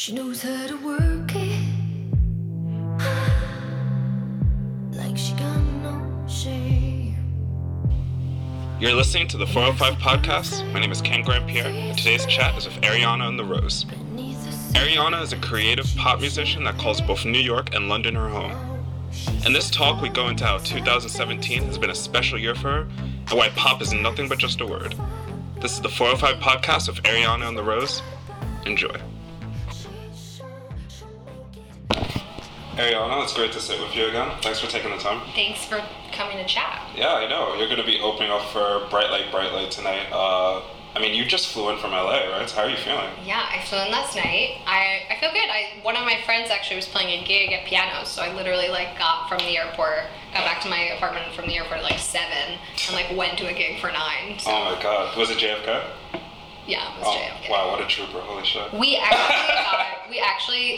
She knows how to work it. like she got no shame. You're listening to the 405 podcast. My name is Ken Grant Pierre, and today's chat is with Ariana and the Rose. Ariana is a creative pop musician that calls both New York and London her home. In this talk, we go into how 2017 has been a special year for her and why pop is nothing but just a word. This is the 405 podcast with Ariana and the Rose. Enjoy. Ariana, it's great to sit with you again. Thanks for taking the time. Thanks for coming to chat. Yeah, I know. You're going to be opening up for Bright Light, Bright Light tonight. Uh, I mean, you just flew in from LA, right? So how are you feeling? Yeah, I flew in last night. I, I feel good. I one of my friends actually was playing a gig at piano, so I literally like got from the airport, got back to my apartment from the airport at like seven, and like went to a gig for nine. So Oh my god. Was it JFK? yeah, it was Oh, JFK. wow, what a trooper. Holy shit. We actually got,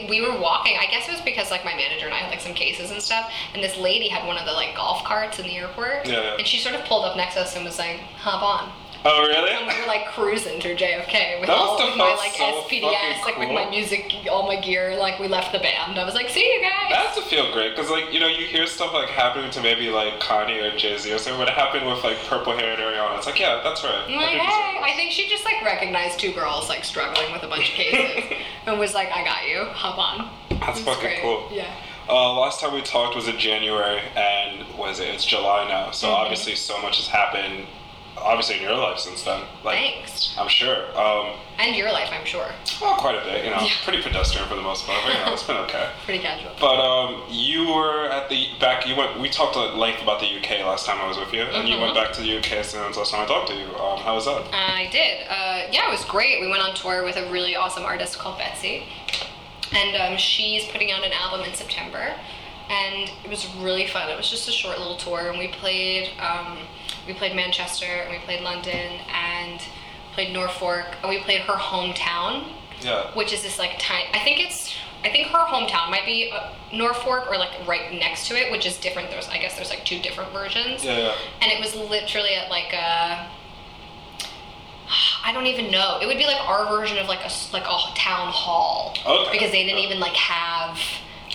we we were walking. I guess it was because like my manager and I had like some cases and stuff, and this lady had one of the like golf carts in the airport, yeah. and she sort of pulled up next to us and was like, "Hop on." Oh, really? And we were like cruising through JFK with That all of my like so SPDS, like with my music, all my gear. Like we left the band. I was like, "See you guys." That has to feel great because, like, you know, you hear stuff like happening to maybe like Kanye or Jay Z or something. What happened with like purple haired Ariana? It's like, yeah, that's right. I'm like, hey, I think she just like recognized two girls like struggling with a bunch of cases and was like, I got you, hop on. That's It's fucking great. cool. Yeah. Uh, last time we talked was in January, and was it? It's July now. So Mhm. obviously, so much has happened. Obviously, in your life since then. Like, Thanks. I'm sure. Um, And your life, I'm sure. well, quite a bit. You know, Yeah. pretty pedestrian for the most part. But, you know, it's been okay. Pretty casual. But um, you were at the back. You went. We talked at length about the UK last time I was with you, and you Mhm. went back to the UK since last time I talked to you. Um, how was that? I did. Uh, yeah, it was great. We went on tour with a really awesome artist called Betsy, and um, she's putting out an album in September, and it was really fun. It was just a short little tour, and we played um, we played Manchester, and we played London, and played Norfolk, and we played her hometown, Yeah. which is this like tiny. I think it's. I think her hometown might be uh, Norfolk or like right next to it, which is different. There's I guess there's like two different versions Yeah. Yeah. and it was literally at like a I don't even know. It would be like our version of like a like a town hall Okay. because they didn't even like have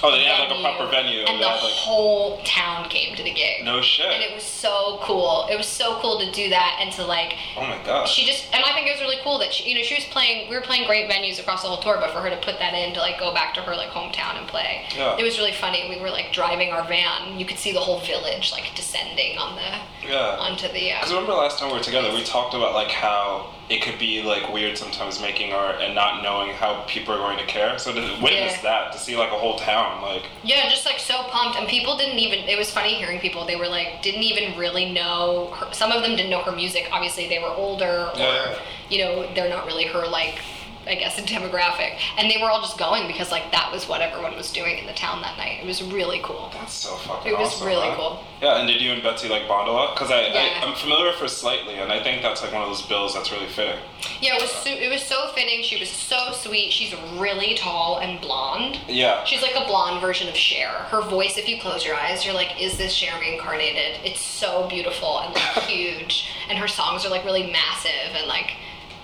Oh, they didn't have like a proper venue. and they the had like whole town came to the gig. no shit. And it was so cool. It was so cool to do that and to like oh my god. she just and I think it was really cool that she you know she was playing we were playing great venues across the whole tour but for her to put that in to like go back to her like hometown and play Yeah. it was really funny we were like driving our van you could see the whole village like descending on the yeah. onto the uh, Because remember last time we were together, we talked about like how it could be like weird sometimes making art and not knowing how people are going to care. So to witness Yeah. that, to see like a whole town, like Yeah, just like so pumped, and people didn't even. It was funny hearing people. They were like, didn't even really know. Her, some of them didn't know her music. Obviously, they were older, or Yeah, you know, they're not really her like, I guess, a demographic. And they were all just going because like that was what everyone was doing in the town that night. It was really cool. that's so fucking awesome. It was awesome. really huh? cool. Yeah, and did you and Betsy like bond a lot? Because I, Yeah. I I'm familiar with her slightly, and I think that's like one of those bills that's really fitting. Yeah, it was. So, it was so fitting. She was so sweet. She's really tall and blonde. Yeah. She's like a blonde version of Cher. Her voice, if you close your eyes, you're like, is this Cher reincarnated? It's so beautiful and like huge. And her songs are like really massive and like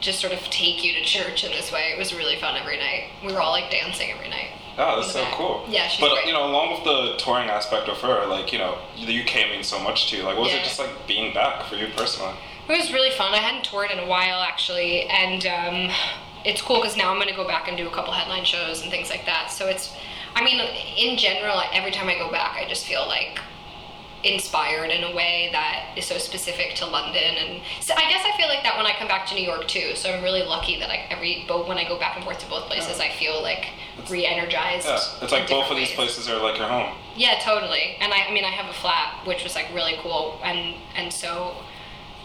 just sort of take you to church in this way. It was really fun every night. We were all like dancing every night. Oh, that's so back. cool. Yeah, she's But great. you know, along with the touring aspect of her, like you know, the UK means so much to you. Like, what was it just like being back for you personally? It was really fun. I hadn't toured in a while actually, and um, it's cool because now I'm gonna go back and do a couple headline shows and things like that. So it's, I mean, in general, every time I go back, I just feel like inspired in a way that is so specific to London, and so I guess I feel like that when I come back to New York too. So I'm really lucky that I every both when I go back and forth to both places, oh. I feel like re-energized. Yeah, it's like both of these ways. places are like your home. Yeah, totally. And I, I mean, I have a flat, which was like really cool, and and so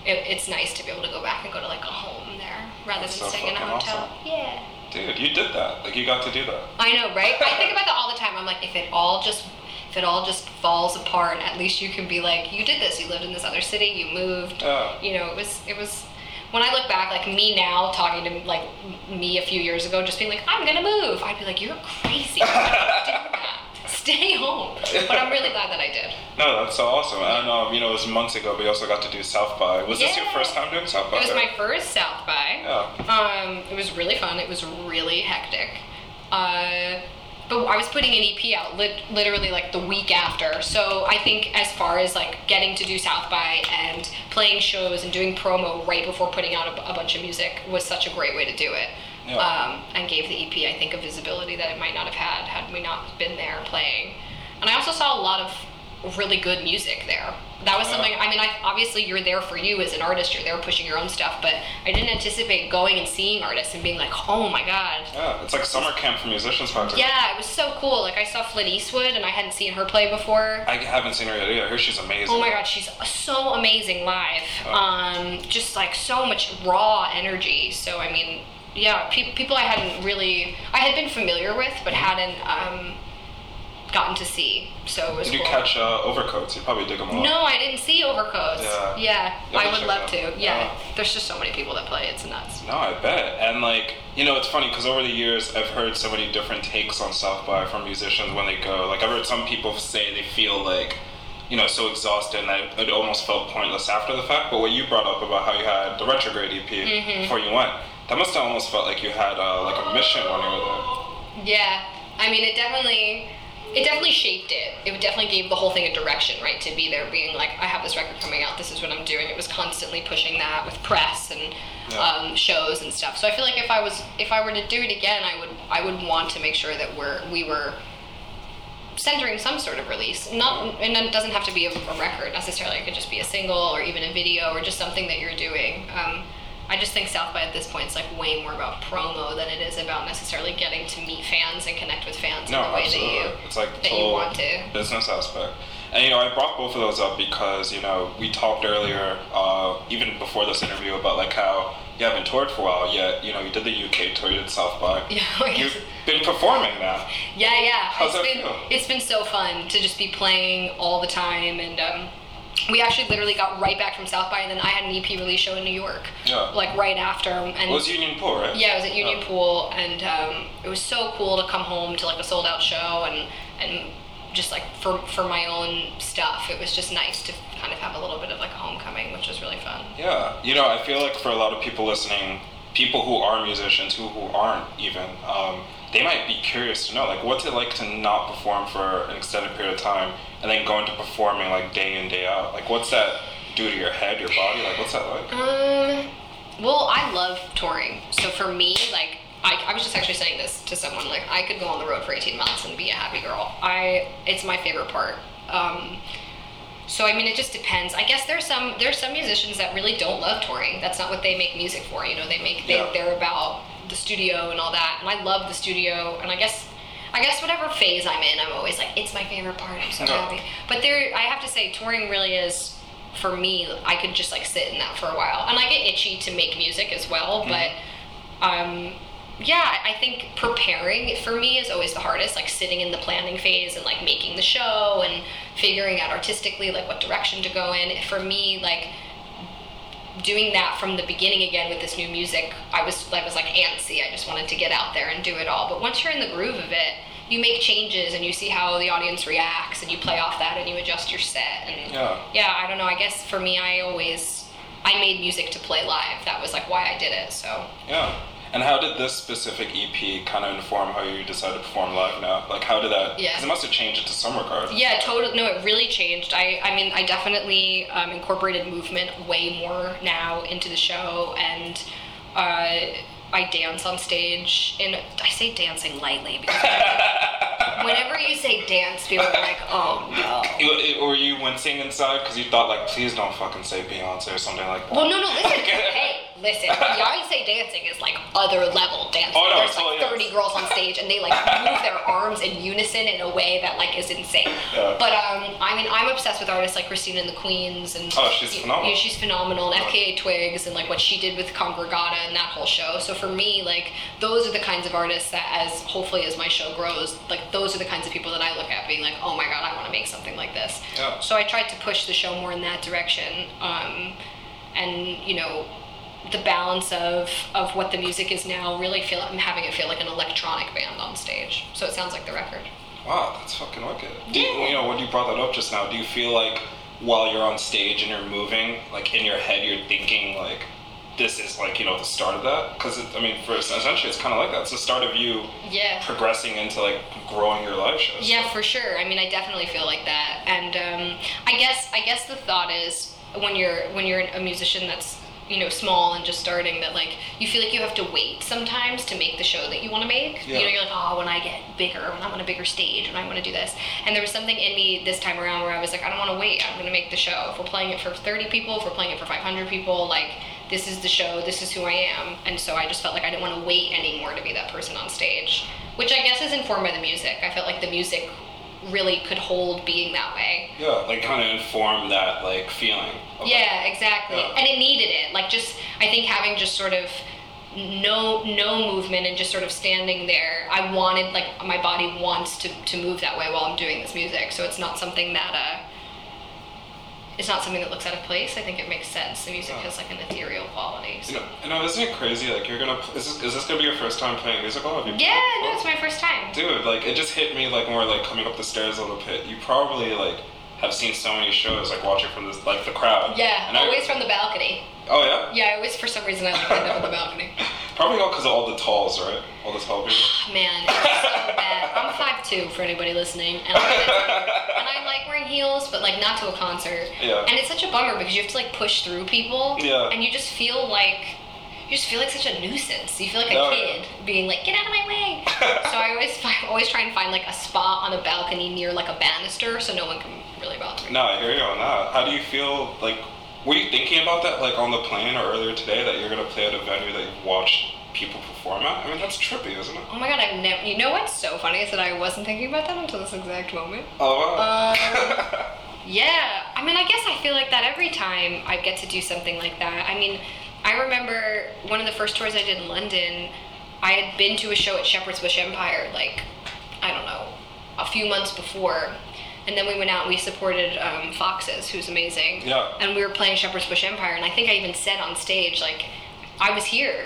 it, it's nice to be able to go back and go to like a home there rather That's than so staying in a hotel. awesome. Yeah. Dude, you did that. Like you got to do that. I know, right? I think about that all the time. I'm like, if it all just if it all just falls apart, at least you can be like, you did this. You lived in this other city. You moved. Yeah. You know, it was it was. When I look back, like me now talking to like me a few years ago, just being like, I'm gonna move. I'd be like, you're crazy. Don't do that. Stay home. But I'm really glad that I did. No, that's so awesome. And um, you know, it was months ago, but you also got to do South by. Was this your first time doing South by? It was my first South by. Yeah. Um, it was really fun. It was really hectic. Uh, I was putting an EP out lit- literally like the week after. So I think as far as like getting to do South by and playing shows and doing promo right before putting out a, a bunch of music was such a great way to do it. Yeah. Um, and gave the EP I think a visibility that it might not have had had we not been there playing. And I also saw a lot of really good music there. That was something. I mean, I obviously you're there for you as an artist. You're there pushing your own stuff, but I didn't anticipate going and seeing artists and being like, oh my god, Yeah, it's like summer camp for musicians practically. yeah, it was so cool. Like I saw Flint Eastwood and I hadn't seen her play before. I haven't seen her yet either. I hear she's amazing. Oh my god, she's so amazing live. Oh. Um, just like so much raw energy. So I mean, yeah, pe- people I hadn't really, I had been familiar with, but hadn't um, gotten to see. So it was Did you cool. catch uh, Overcoats? You probably dig them a lot. No, I didn't see Overcoats. Yeah. Yeah, I would love that. to. Yeah. Yeah. there's just so many people that play. It's nuts. No, I bet. And like, you know, it's funny because over the years I've heard so many different takes on South by from musicians when they go. Like I've heard some people say they feel like, you know, so exhausted and that it almost felt pointless after the fact. But what you brought up about how you had the retrograde EP Mm-hmm. before you went, that must have almost felt like you had uh, like a mission when you were there. Yeah, I mean, it definitely, it definitely shaped it. It definitely gave the whole thing a direction, right? To be there, being like, I have this record coming out. This is what I'm doing. It was constantly pushing that with press and Yeah. um, shows and stuff. So I feel like if I was, if I were to do it again, I would, I would want to make sure that we're, we were centering some sort of release. Not, and it doesn't have to be a, a record necessarily. It could just be a single or even a video or just something that you're doing. Um, I just think South by at this point is like way more about promo than it is about necessarily getting to meet fans and connect with fans No, in the way absolutely. that you it's like the that you want to. business aspect. And you know, I brought both of those up because you know we talked earlier, uh, even before this interview, about like how you haven't toured for a while yet. You know, you did the UK tour, you did South by. Yeah, like- You've been performing now. Yeah, yeah. How's it's that been feel? it's been so fun to just be playing all the time and um we actually literally got right back from South by and then I had an EP release show in New York. Yeah. Like right after and It was Union Pool, right? Yeah, it was at Union Yeah. Pool, and um, it was so cool to come home to like a sold out show and and just like for for my own stuff. It was just nice to kind of have a little bit of like a homecoming, which was really fun. Yeah, you know, I feel like for a lot of people listening, people who are musicians, who, who aren't even, um, they might be curious to know, like, what's it like to not perform for an extended period of time and then go into performing, like, day in, day out? Like, what's that do to your head, your body? Like, what's that like? Um, well, I love touring, so for me, like. I, I was just actually saying this to someone like I could go on the road for 18 months and be a happy girl. I it's my favorite part. Um, so I mean, it just depends. I guess there's some there's some musicians that really don't love touring. That's not what they make music for. You know, they make they, Yeah. they're about the studio and all that. And I love the studio. And I guess I guess whatever phase I'm in, I'm always like, it's my favorite part. I'm so Yeah. happy. But there, I have to say, touring really is for me. I could just like sit in that for a while, and I get itchy to make music as well. But um, yeah, I think preparing for me is always the hardest. Like sitting in the planning phase and like making the show and figuring out artistically like what direction to go in. For me, like doing that from the beginning again with this new music, I was I was like antsy. I just wanted to get out there and do it all. But once you're in the groove of it, you make changes and you see how the audience reacts and you play off that and you adjust your set and Yeah. yeah, I don't know. I guess for me, I always I made music to play live. That was like why I did it. So Yeah. And how did this specific EP kind of inform how you decided to perform live now? Like, how did that? Yeah. Because it must have changed it to some regard. Yeah, totally. No, it really changed. I, I mean, I definitely um, incorporated movement way more now into the show, and uh, I dance on stage. And I say dancing lightly because whenever you say dance, people are like, "Oh no." Were you wincing inside because you thought like, please don't fucking say Beyonce or something like that? Well, no, no. Listen, hey, listen. Beyonce dancing is like other level dancing. Oh, no, There's totally like is. 30 girls on stage, and they like move their arms in unison in a way that like is insane. Yeah. But um, I mean, I'm obsessed with artists like Christine and the Queens, and Oh, she's y- phenomenal. Yeah, she's phenomenal. And FKA Twigs, and like what she did with Congregata and that whole show. So for me, like those are the kinds of artists that, as hopefully as my show grows, like those are the kinds of people that I look at, being like, oh my god, I want to make something like this. Yeah. So I tried to push the show more in that direction, um, and you know, the balance of of what the music is now. Really feel I'm having it feel like an electronic band on stage. So it sounds like the record. Wow, that's fucking wicked. Do you, you know, when you brought that up just now, do you feel like while you're on stage and you're moving, like in your head, you're thinking like, this is like you know the start of that because I mean for essentially it's kind of like that. It's the start of you Yeah. progressing into like growing your live shows. Yeah, for sure. I mean, I definitely feel like that, and um, I guess I guess the thought is when you're when you're a musician that's you know small and just starting that like you feel like you have to wait sometimes to make the show that you want to make. Yeah. You know, you're like, oh, when I get bigger, when I'm on a bigger stage, when I want to do this. And there was something in me this time around where I was like, I don't want to wait. I'm gonna make the show. If we're playing it for 30 people, if we're playing it for 500 people, like this is the show. This is who I am. And so I just felt like I didn't want to wait anymore to be that person on stage, which I guess is informed by the music. I felt like the music really could hold being that way. Yeah, like kind of inform that like feeling. Yeah, exactly. Yeah. And it needed it. Like just I think having just sort of no no movement and just sort of standing there. I wanted like my body wants to to move that way while I'm doing this music. So it's not something that uh it's not something that looks out of place. I think it makes sense. The music Yeah. has like an ethereal quality. You So. know, you know, isn't it crazy? Like you're gonna is this, is this gonna be your first time playing musical? Have you Yeah, no, it's my first time. Dude, like it just hit me like more like coming up the stairs of the pit. You probably like have seen so many shows like watching from this like the crowd. Yeah, And I- always from the balcony. Oh yeah. Yeah, I always for some reason I like end up on the balcony. Probably all because of all the talls, right? All the tall people. Man, it's so bad. I'm 5'2 for anybody listening, and I, and I heels, but like not to a concert. Yeah. And it's such a bummer because you have to like push through people. Yeah. And you just feel like you just feel like such a nuisance. You feel like a No, kid being like, get out of my way. so I always find, always try and find like a spot on a balcony near like a banister so no one can really bother me. No, I hear you on that. How do you feel like? Were you thinking about that like on the plane or earlier today that you're gonna play at a venue that you've watched people perform at? I mean that's trippy, isn't it? Oh my god, I've never. You know what's so funny is that I wasn't thinking about that until this exact moment. Oh wow. Um, yeah, I mean, I guess I feel like that every time I get to do something like that. I mean, I remember one of the first tours I did in London, I had been to a show at Shepherd's Bush Empire, like, I don't know, a few months before. And then we went out and we supported um, Foxes, who's amazing. Yeah. And we were playing Shepherd's Bush Empire, and I think I even said on stage, like, I was here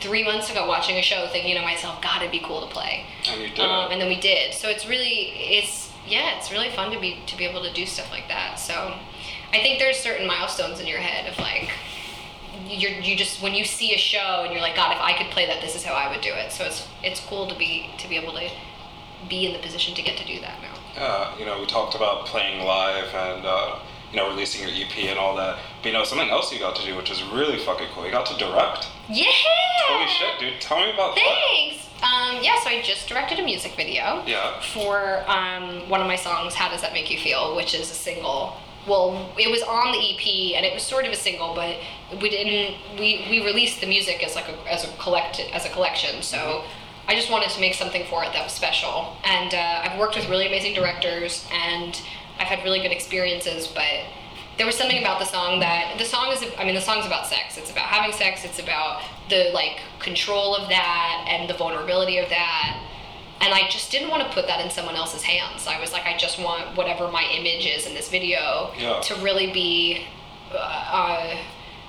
three months ago watching a show thinking to myself, God, it'd be cool to play and you did. um, and then we did. So it's really it's yeah, it's really fun to be to be able to do stuff like that. So I think there's certain milestones in your head of like you're you just when you see a show and you're like God, if I could play that, this is how I would do it. So it's it's cool to be to be able to be in the position to get to do that now. Yeah, you know, we talked about playing live and uh, you know releasing your EP and all that. But you know, something else you got to do, which is really fucking cool. You got to direct. Yeah. Holy shit, dude! Tell me about that. Thanks. Um, yeah, so I just directed a music video. Yeah. For um, one of my songs, "How Does That Make You Feel," which is a single. Well, it was on the EP, and it was sort of a single, but we didn't. We, we released the music as like a as a collect as a collection. So I just wanted to make something for it that was special. And uh, I've worked with really amazing directors, and I've had really good experiences. But there was something about the song that the song is i mean the song's about sex. It's about having sex. It's about the like control of that and the vulnerability of that. And i just didn't want to put that in someone else's hands. I was like i just want whatever my image is in this video Yeah. to really be uh, uh,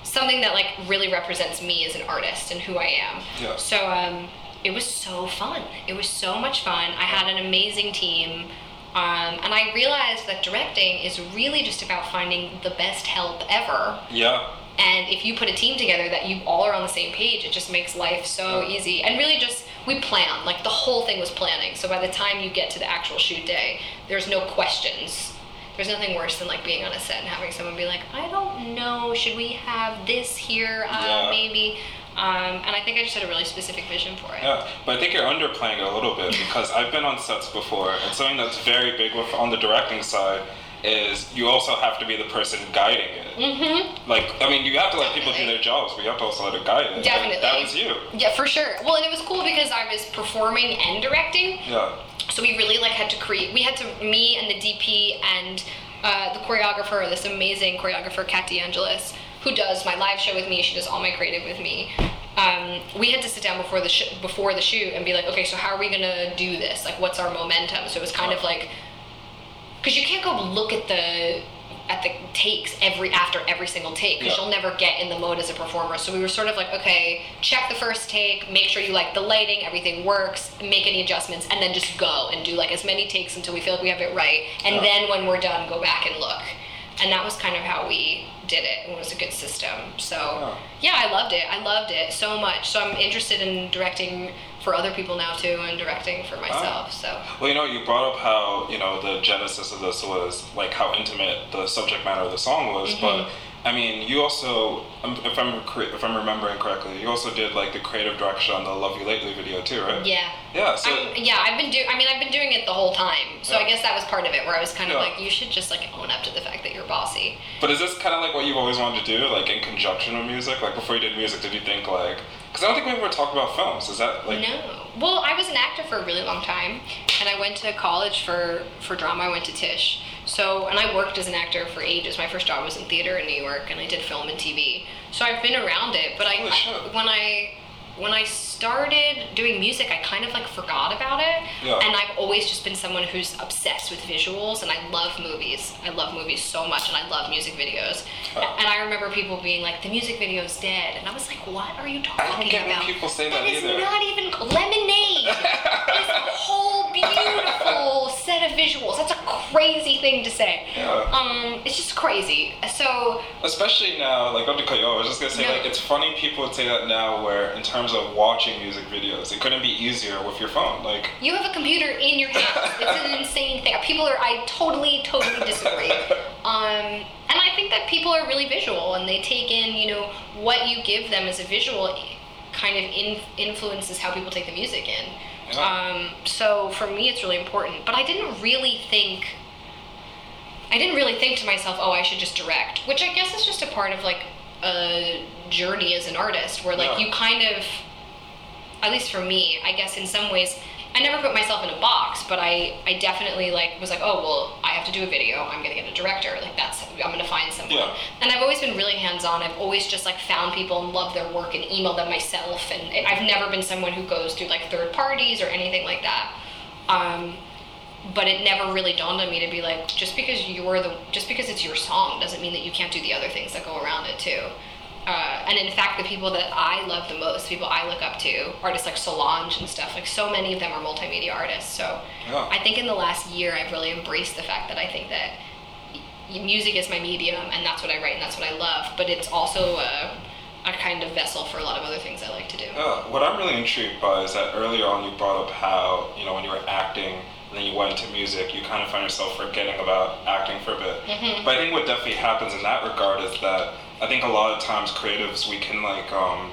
something that like really represents me as an artist and who i am. Yeah. so um, it was so fun. It was so much fun. I had an amazing team um, and I realized that directing is really just about finding the best help ever. Yeah. And if you put a team together that you all are on the same page, it just makes life so Yeah. easy. And really, just we plan. Like the whole thing was planning. So by the time you get to the actual shoot day, there's no questions. There's nothing worse than like being on a set and having someone be like, I don't know, should we have this here? Uh, Yeah. Maybe. Um, and I think I just had a really specific vision for it. Yeah, but I think you're underplaying it a little bit because I've been on sets before, and something that's very big with on the directing side is you also have to be the person guiding it. Mm-hmm. Like, I mean, you have to let people do their jobs, but you have to also let it guide it. And Definitely. that was you. Yeah, for sure. Well, and it was cool because I was performing and directing. Yeah. So we really like had to create. We had to me and the DP and uh, the choreographer, this amazing choreographer, Kat DeAngelis, who does my live show with me. She does all my creative with me. Um, we had to sit down before the sh- before the shoot and be like, okay, so how are we gonna do this? Like, what's our momentum? So it was kind of like, because you can't go look at the at the takes every after every single take because Yeah. you'll never get in the mode as a performer. So we were sort of like, okay, check the first take, make sure you like the lighting, everything works, make any adjustments, and then just go and do like as many takes until we feel like we have it right. And Yeah. then when we're done, go back and look. And that was kind of how we did it and it was a good system. So Yeah. yeah, I loved it. I loved it so much. So I'm interested in directing for other people now too, and directing for myself. So Well, you know, you brought up how you know the genesis of this was like how intimate the subject matter of the song was, Mm-hmm. but I mean, you also, um, if I'm if I'm remembering correctly, you also did like the creative direction on the "Love You Lately" video too, right? yeah. Yeah. So I'm, yeah, I've been doing. I mean, I've been doing it the whole time. So I guess that was part of it, where I was kind of Yeah. like, you should just like own up to the fact that you're bossy. But is this kind of like what you've always wanted to do, like in conjunction with music? Like before you did music, did you think like? Because I don't think we ever talked about films. Is that like? no. Well, I was an actor for a really long time, and I went to college for for drama. I went to Tisch. So, and I worked as an actor for ages. My first job was in theater in New York, and I did film and TV. So I've been around it. But I, shit. when I when I started doing music, I kind of like forgot about it. Yeah. And I've always just been someone who's obsessed with visuals, and I love movies. I love movies so much, and I love music videos. Huh. And I remember people being like, "The music video is dead," and I was like, "What are you talking I don't get about?" people say that That is either. not even lemonade. it's a whole beautiful set of visuals. That's a crazy thing to say. Yeah. Um, it's just crazy. So Especially now, like not to cut you off, I was just gonna say No. like it's funny people would say that now where in terms of watching music videos, it couldn't be easier with your phone. Like you have a computer in your house. It's an insane thing. People are. I totally, totally disagree. Um, and I think that people are really visual, and they take in, you know, what you give them as a visual, kind of in, influences how people take the music in. Um, so for me, it's really important. But I didn't really think. I didn't really think to myself, oh, I should just direct, which I guess is just a part of like a journey as an artist, where like Yeah. you kind of, at least for me, I guess in some ways, I never put myself in a box, but I, I definitely like was like, oh well, I have to do a video. I'm gonna get a director. Like that's I'm gonna find someone. Yeah. And I've always been really hands on. I've always just like found people and loved their work and emailed them myself. And I've never been someone who goes through like third parties or anything like that. Um, but it never really dawned on me to be like, just because you're the, just because it's your song doesn't mean that you can't do the other things that go around it too. Uh, and in fact, the people that I love the most, people I look up to, artists like Solange and stuff, like so many of them are multimedia artists. So Yeah. I think in the last year, I've really embraced the fact that I think that music is my medium and that's what I write and that's what I love, but it's also a, a kind of vessel for a lot of other things I like to do. Yeah, what I'm really intrigued by is that earlier on you brought up how, you know, when you were acting and then you went into music, you kind of find yourself forgetting about acting for a bit. Mhm. But I think what definitely happens in that regard is that I think a lot of times creatives, we can like, um,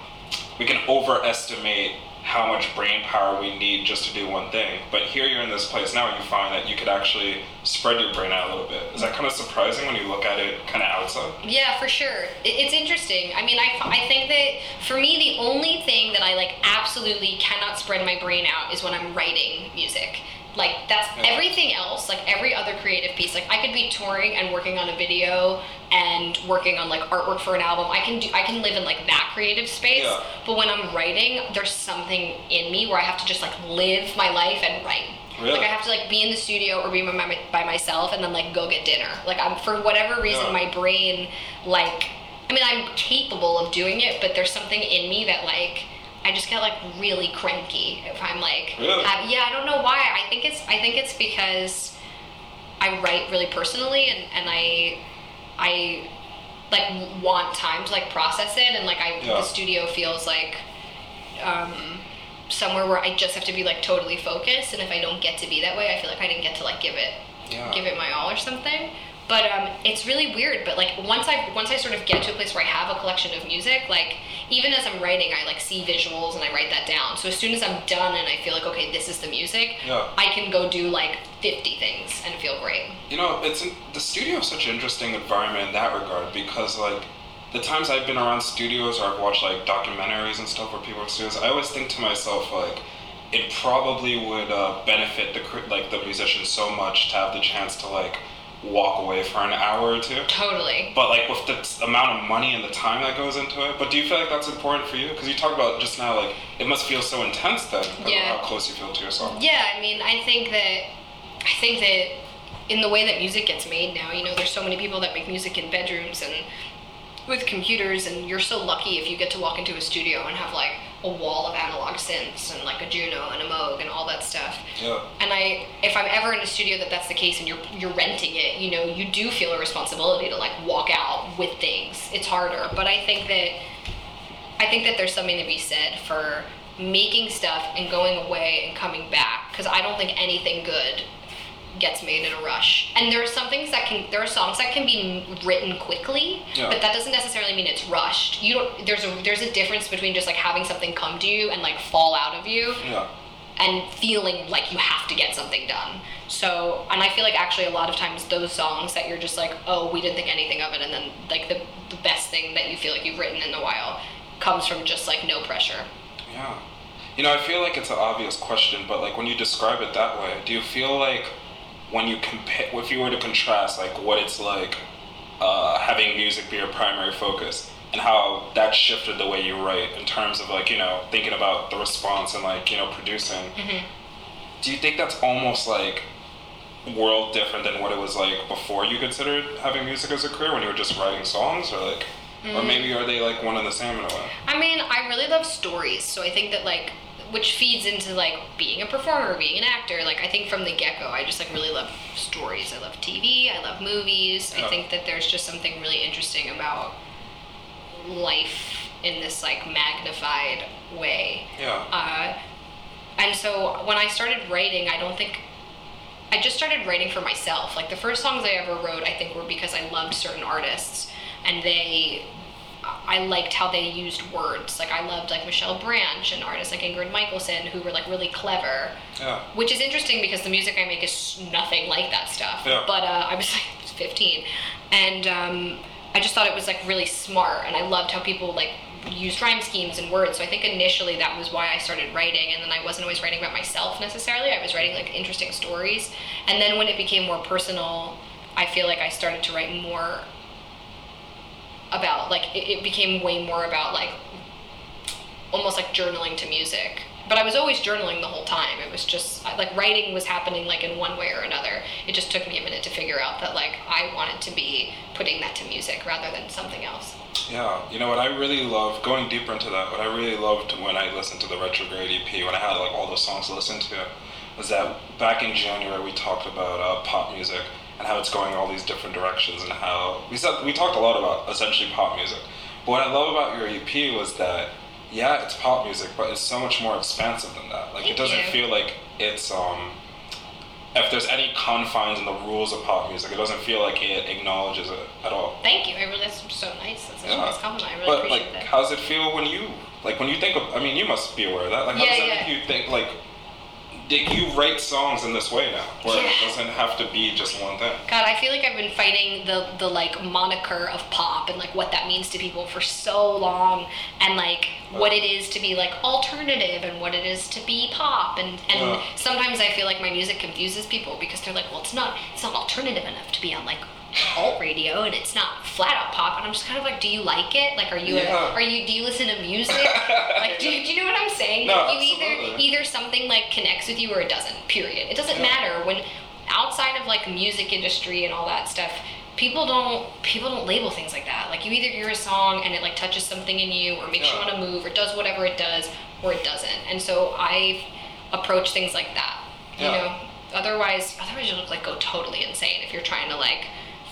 we can overestimate how much brain power we need just to do one thing. But here you're in this place now where you find that you could actually spread your brain out a little bit. Is that kind of surprising when you look at it kind of outside? Yeah, for sure. It's interesting. I mean, I, I think that for me, the only thing that I like absolutely cannot spread my brain out is when I'm writing music. Like that's everything else, like every other creative piece. Like I could be touring and working on a video and working on like artwork for an album. I can do I can live in like that creative space. Yeah. But when I'm writing, there's something in me where I have to just like live my life and write. Really? Like I have to like be in the studio or be by, by myself and then like go get dinner. Like I'm for whatever reason Yeah. my brain like I mean I'm capable of doing it, but there's something in me that like I just get like really cranky if I'm like Really? have- yeah I don't know why I think it's I think it's because I write really personally and and I I like want time to like process it and like I Yeah. the studio feels like um somewhere where I just have to be like totally focused and if I don't get to be that way I feel like I didn't get to like give it Yeah. give it my all or something but um it's really weird but like once I once I sort of get to a place where I have a collection of music like even as I'm writing I like see visuals and I write that down so as soon as I'm done and I feel like okay this is the music Yeah. I can go do like 50 things and feel great You know, it's the studio is such an interesting environment in that regard because like the times I've been around studios or I've watched like documentaries and stuff where people are in studios, I always think to myself like it probably would uh, benefit the like the musician so much to have the chance to like walk away for an hour or two. totally But like with the t- amount of money and the time that goes into it, but do you feel like that's important for you? Because you talked about just now, like it must feel so intense then, Yeah. how close you feel to yourself. Yeah, I mean, I think that I think that in the way that music gets made now, you know, there's so many people that make music in bedrooms and with computers and you're so lucky if you get to walk into a studio and have like a wall of analog synths and like a Juno and a Moog and all that stuff. Yeah. And I, if I'm ever in a studio that that's the case and you're you're renting it, you know, you do feel a responsibility to like walk out with things. It's harder, but I think that I think that there's something to be said for making stuff and going away and coming back because I don't think anything good gets made in a rush. And there are some things that can there are songs that can be written quickly, Yeah. but that doesn't necessarily mean it's rushed. You don't there's a there's a difference between just like having something come to you and like fall out of you Yeah. and feeling like you have to get something done. So, and I feel like actually a lot of times those songs that you're just like, oh, we didn't think anything of it, and then like the, the best thing that you feel like you've written in a while comes from just like no pressure. Yeah. You know, I feel like it's an obvious question, but like when you describe it that way, do you feel like when you compare, if you were to contrast like what it's like uh, having music be your primary focus and how that shifted the way you write in terms of like, you know, thinking about the response and like, you know, producing, do you think that's almost like world different than what it was like before you considered having music as a career when you were just writing songs or like, or maybe are they like one and the same in a way? I mean, I really love stories, so I think that like which feeds into like being a performer, being an actor. Like I think from the get go, I just like really love stories. I love TV. I love movies. Yeah. I think that there's just something really interesting about life in this like magnified way. Yeah. Uh, and so when I started writing, I don't think I just started writing for myself. Like the first songs I ever wrote, I think were because I loved certain artists and they I liked how they used words. Like I loved like Michelle Branch and artists like Ingrid Michaelson who were like really clever. Yeah. Which is interesting because the music I make is nothing like that stuff. Yeah. But uh, I was like 15, and um, I just thought it was like really smart, and I loved how people like used rhyme schemes and words. So I think initially that was why I started writing, and then I wasn't always writing about myself necessarily. I was writing like interesting stories, and then when it became more personal, I feel like I started to write more about like it, it became way more about like almost like journaling to music. But i was always journaling the whole time. It was just like writing was happening like in one way or another. It just took me a minute to figure out that like i wanted to be putting that to music rather than something else. Yeah, you know what? I really love going deeper into that. What I really loved when I listened to the Retrograde EP, when I had like all those songs to listen to, was that back in January we talked about uh, pop music and how it's going all these different directions and how we said we talked a lot about essentially pop music. But what I love about your EP was that yeah, it's pop music, but it's so much more expansive than that. Like it doesn't you. feel like it's um if there's any confines in the rules of pop music, it doesn't feel like it acknowledges it at all. thank you i really that's so nice that's such a nice compliment i really But appreciate like, that how does it feel when you like when you think of? I mean, you must be aware of that. Like, how Yeah, does that yeah. make you think? Like, that you write songs in this way now, where it doesn't have to be just one thing. God, I feel like I've been fighting the the like moniker of pop and like what that means to people for so long, and like what it is to be like alternative and what it is to be pop, and and Yeah. sometimes I feel like my music confuses people because they're like, well, it's not it's not alternative enough to be on like alt radio and it's not flat out pop and I'm just kind of like do you like it like are you Yeah. a, are you do you listen to music like do, you- do you know what I'm saying No, like you either absolutely. either something like connects with you or it doesn't period it doesn't Yeah. matter when outside of like music industry and all that stuff people don't people don't label things like that like you either hear a song and it like touches something in you or makes you want to move or does whatever it does or it doesn't and so i approach things like that you Yeah. know otherwise otherwise you look like go totally insane if you're trying to like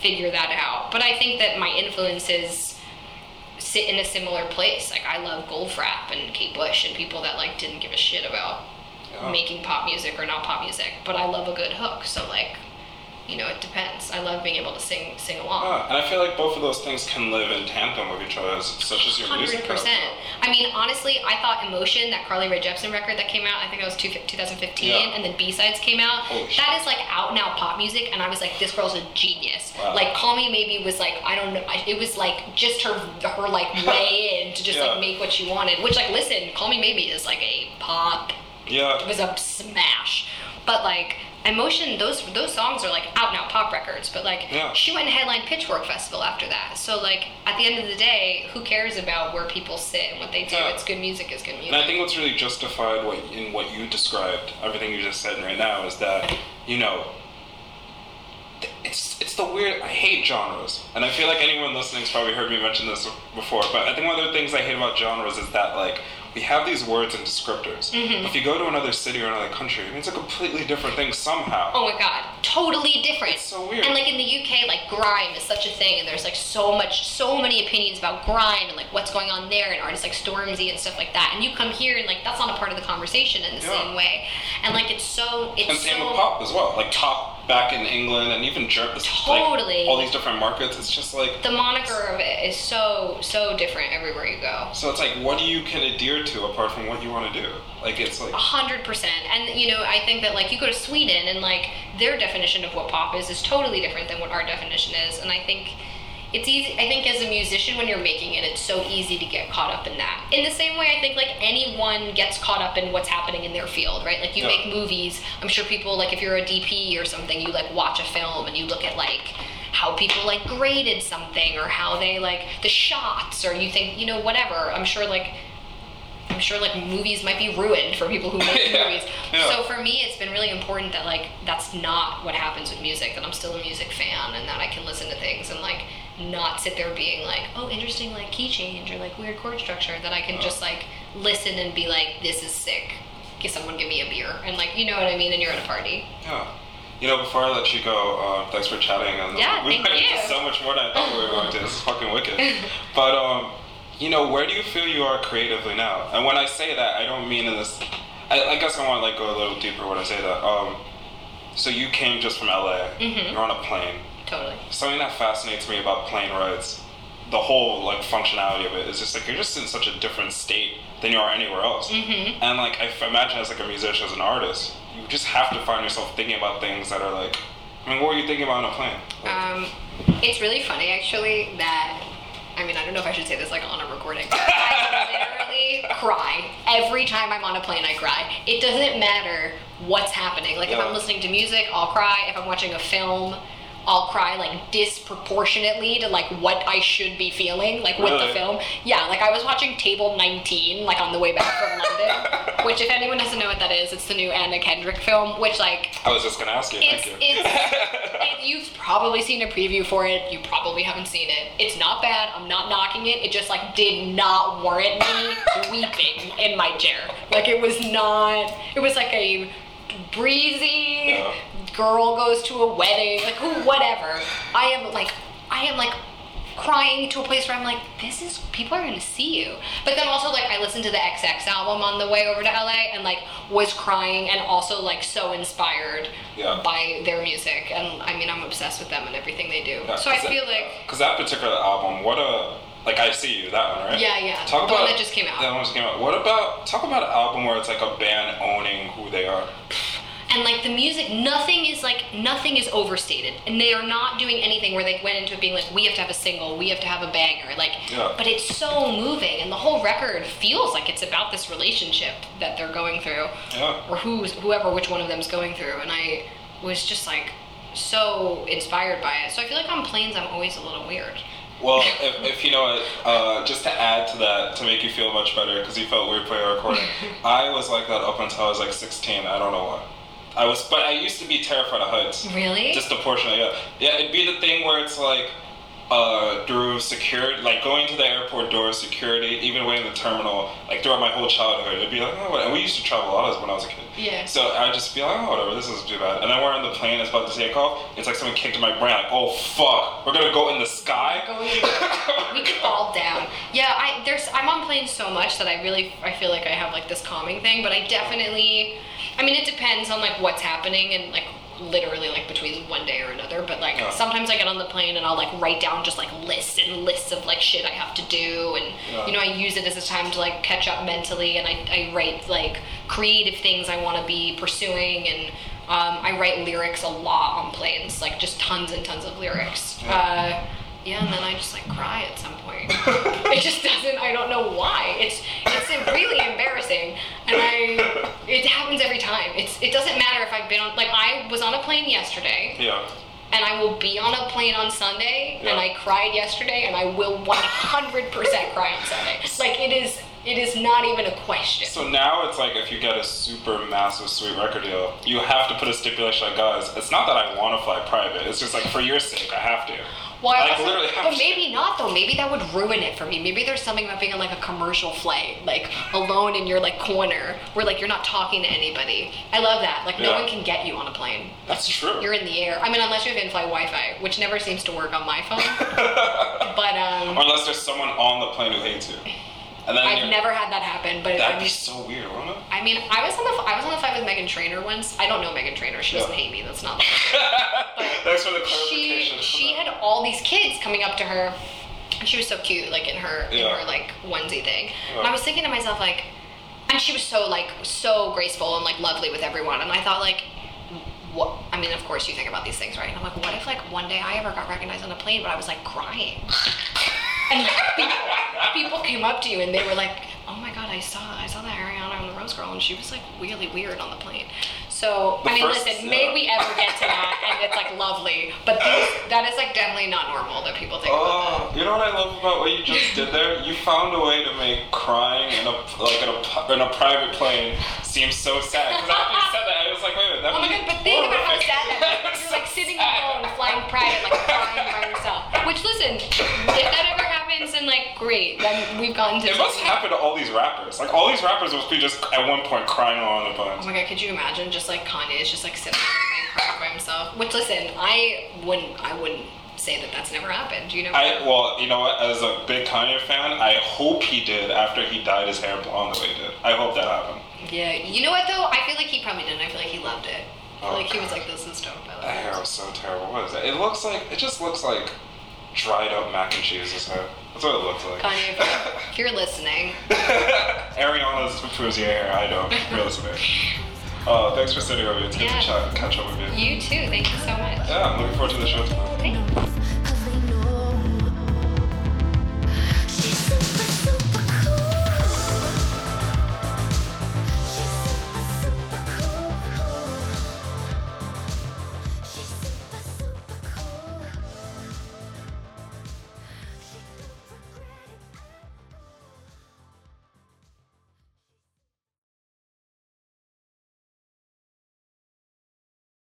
figure that out but i think that my influences sit in a similar place like i love goldfrapp and kate bush and people that like didn't give a shit about Yeah. making pop music or not pop music, but I love a good hook. So like, you know, it depends. I love being able to sing sing along. Yeah, and I feel like both of those things can live in tandem with each other, such as your music. Hundred percent. I mean, honestly, I thought "Emotion," that Carly Rae Jepsen record that came out, I think it was two, 2015, Yeah. and then B sides came out. Holy shit. That is like out and out pop music, and I was like, this girl's a genius. Wow. Like, "Call Me Maybe" was like, I don't know, it was like just her her like way in to just Yeah. like make what she wanted. Which like, listen, "Call Me Maybe" is like a pop Yeah. it was a smash. But like Emotion, those those songs are like out and out pop records. But like Yeah. she went and headlined Pitchfork Festival after that. So like at the end of the day, who cares about where people sit and what they do? Yeah. It's good music is good music. And I think what's really justified what, in what you described, everything you just said right now, is that you know, it's it's the weird. I hate genres, and I feel like anyone listening's probably heard me mention this before. But I think one of the things I hate about genres is that like we have these words and descriptors. Mm-hmm. If you go to another city or another country, it means a completely different thing somehow. Oh my god, totally different. It's so weird. And like in the UK, like grime is such a thing, and there's like so much, so many opinions about grime and like what's going on there, and artists like Stormzy and stuff like that. And you come here and like that's not a part of the conversation in the Yeah. same way. And like it's so, it's And same so. with pop as well. Like pop back in England and even Germany. Totally. Like, all these different markets. It's just like The moniker of it is so, so different everywhere you go. so. It's like what do you can adhere to apart from what you want to do? Like it's like A hundred percent. And you know, I think that like you go to Sweden and like their definition of what pop is is totally different than what our definition is. And I think it's easy. I think as a musician, when you're making it, it's so easy to get caught up in that. In the same way, I think like anyone gets caught up in what's happening in their field, right? Like you Yeah. make movies. I'm sure people like if you're a DP or something, you like watch a film and you look at like how people like graded something or how they like the shots or you think you know whatever. I'm sure like I'm sure like movies might be ruined for people who make Yeah, movies. yeah. So for me, it's been really important that like that's not what happens with music. That I'm still a music fan and that I can listen to things and like not sit there being like, oh, interesting like key change or like weird chord structure. That I can just like listen and be like, this is sick. Give someone give me a beer and like you know what I mean. And you're at a party. yeah. You know, before I let you go, uh, thanks for chatting. And Yeah, we thank went into you. so much more than I thought we were going to. This is fucking wicked. But um, you know, where do you feel you are creatively now? And when I say that, I don't mean in this. I, I guess I want to like go a little deeper when I say that. Um, so you came just from LA. Mhm. You're on a plane. Totally. Something that fascinates me about plane rides, the whole like functionality of it is just like you're just in such a different state than you are anywhere else. Mhm. And like I f- imagine as like a musician, as an artist, you just have to find yourself thinking about things that are like. I mean, what were you thinking about on a plane? Like, Um, it's really funny actually that I mean I don't know if I should say this like on a recording. but I literally cry every time I'm on a plane. I cry. It doesn't matter what's happening. Like if Yeah. I'm listening to music, I'll cry. If I'm watching a film. I'll cry like disproportionately to like what I should be feeling like with Really? the film. Yeah, like I was watching Table 19 like on the way back from London, which if anyone doesn't know what that is, it's the new Anna Kendrick film, which like I was just gonna ask you. it's, thank you. it's it, you've probably seen a preview for it. You probably haven't seen it. It's not bad. I'm not knocking it. It just like did not warrant me weeping in my chair. Like it was not. It was like a breezy. Girl goes to a wedding. Like who, whatever. I am like, I am like crying to a place where I'm like, this is people are gonna see you. But then also like I listened to the XX album on the way over to LA and like was crying and also like so inspired Yeah. by their music. And I mean I'm obsessed with them and everything they do. Yeah, so I feel that, like because that particular album, what a like I see you that one, right? Yeah, yeah. Talk The about one that just came out. That one just came out. What about talk about an album where it's like a band owning who they are? And like the music nothing is like nothing is overstated and they are not doing anything where they went into it being like we have to have a single we have to have a banger like Yeah. but it's so moving and the whole record feels like it's about this relationship that they're going through Yeah. or who's whoever which one of them's going through and i was just like so inspired by it so i feel like on planes i'm always a little weird Well, if, if you know it, uh, just to add to that, to make you feel much better, because you felt weird playing a recording, I was like that up until I was like 16. I don't know why. I was, but I used to be terrified of heights. really Disproportionately, yeah. Yeah, it'd be the thing where it's like, uh, through security, like going to the airport doors, security, even waiting in the terminal, like throughout my whole childhood, it'd be like, oh, what? and we used to travel a lot as when I was a kid. Yeah. So I'd just be like, oh, whatever, this isn't too bad. And then we're on the plane, it's about to take off. It's like someone kicked in my brain, like, oh fuck, we're gonna go in the sky. we fall down. Yeah, I there's I'm on planes so much that I really I feel like I have like this calming thing, but I definitely I mean it depends on like what's happening and like literally like between one day or another, but like Yeah. sometimes I get on the plane and I'll like write down just like lists and lists of like shit I have to do and Yeah. you know I use it as a time to like catch up mentally and I, I write like creative things I want to be pursuing and um, I write lyrics a lot on planes, like just tons and tons of lyrics. Yeah. Uh, yeah, and then I just like cry at some point. it just doesn't. I don't know why. It's it's really embarrassing, and I it happens every time. It's it doesn't matter if I've been on like I was on a plane yesterday, Yeah. and I will be on a plane on Sunday, and I cried yesterday, and I will one hundred percent cry on Sunday. Like it is it is not even a question. So now it's like if you get a super massive sweet record deal, you have to put a stipulation like, guys, it's not that I want to fly private. It's just like for your sake, I have to. Well, I Like, also- literally but maybe not though. Maybe that would ruin it for me. Maybe there's something about being on like a commercial flight, like alone in your like corner, where like you're not talking to anybody. I love that. Like no Yeah. one can get you on a plane. That's true. You're in the air. I mean, unless you have in-flight Wi-Fi, which never seems to work on my phone. but um, unless there's someone on the plane who hates you. And then I've never had that happen. But That'd mean, be so weird, wouldn't it? I mean, I was on the I was on the flight with Meghan Trainor once. I don't know Meghan Trainor. She doesn't hate me. That's not. Thanks for the clarification. she all these kids coming up to her. And she was so cute like in her in her like onesie thing. And i was thinking to myself like and she was so like so graceful and like lovely with everyone. And i thought like what i mean of course you think about these things right? And i'm like what if like one day i ever got recognized on a plane but i was like crying? And people, people came up to you and they were like oh my god i saw i saw that ariana and the rose girl and she was like really weird on the plane so The i mean first- listen uh, may we ever get to that and it's like lovely but these, that is like definitely not normal that people think about Oh, you know what I love about what you just did there? You found a way to make crying in a like in a pu- in a private plane seem so sad. Because after you said that, I was like, wait a minute, that that oh my would god be but think about how horrific. sad that is you're like sitting alone flying private like crying by yourself which listen if that ever happens then like great then we've gotten to It must happen to all these rappers. Like all these rappers must be just at one point crying along the Oh planes. my god, could you imagine just like Kanye is just like sitting on the crying by himself? Which listen, I wouldn't I wouldn't say that that's never happened. You know? I well, you know what? As a big Kanye fan, I hope he did after he dyed his hair blonde the way he did. I hope that happened. yeah. You know what though? I feel like he probably didn't. I feel like he loved it. Oh, like he was like, this is dope. I That hair was so terrible. What is that? It looks like it just looks like dried up mac and cheese. His hair. That's what it looks like. Kanye, if you're, listening, Ariana's your hair. I don't. You're listening. Uh, thanks for sitting over here. It's good Yeah. to chat, catch up with you. you too. Thank you so much. Yeah, I'm looking forward to the show tomorrow. Thanks.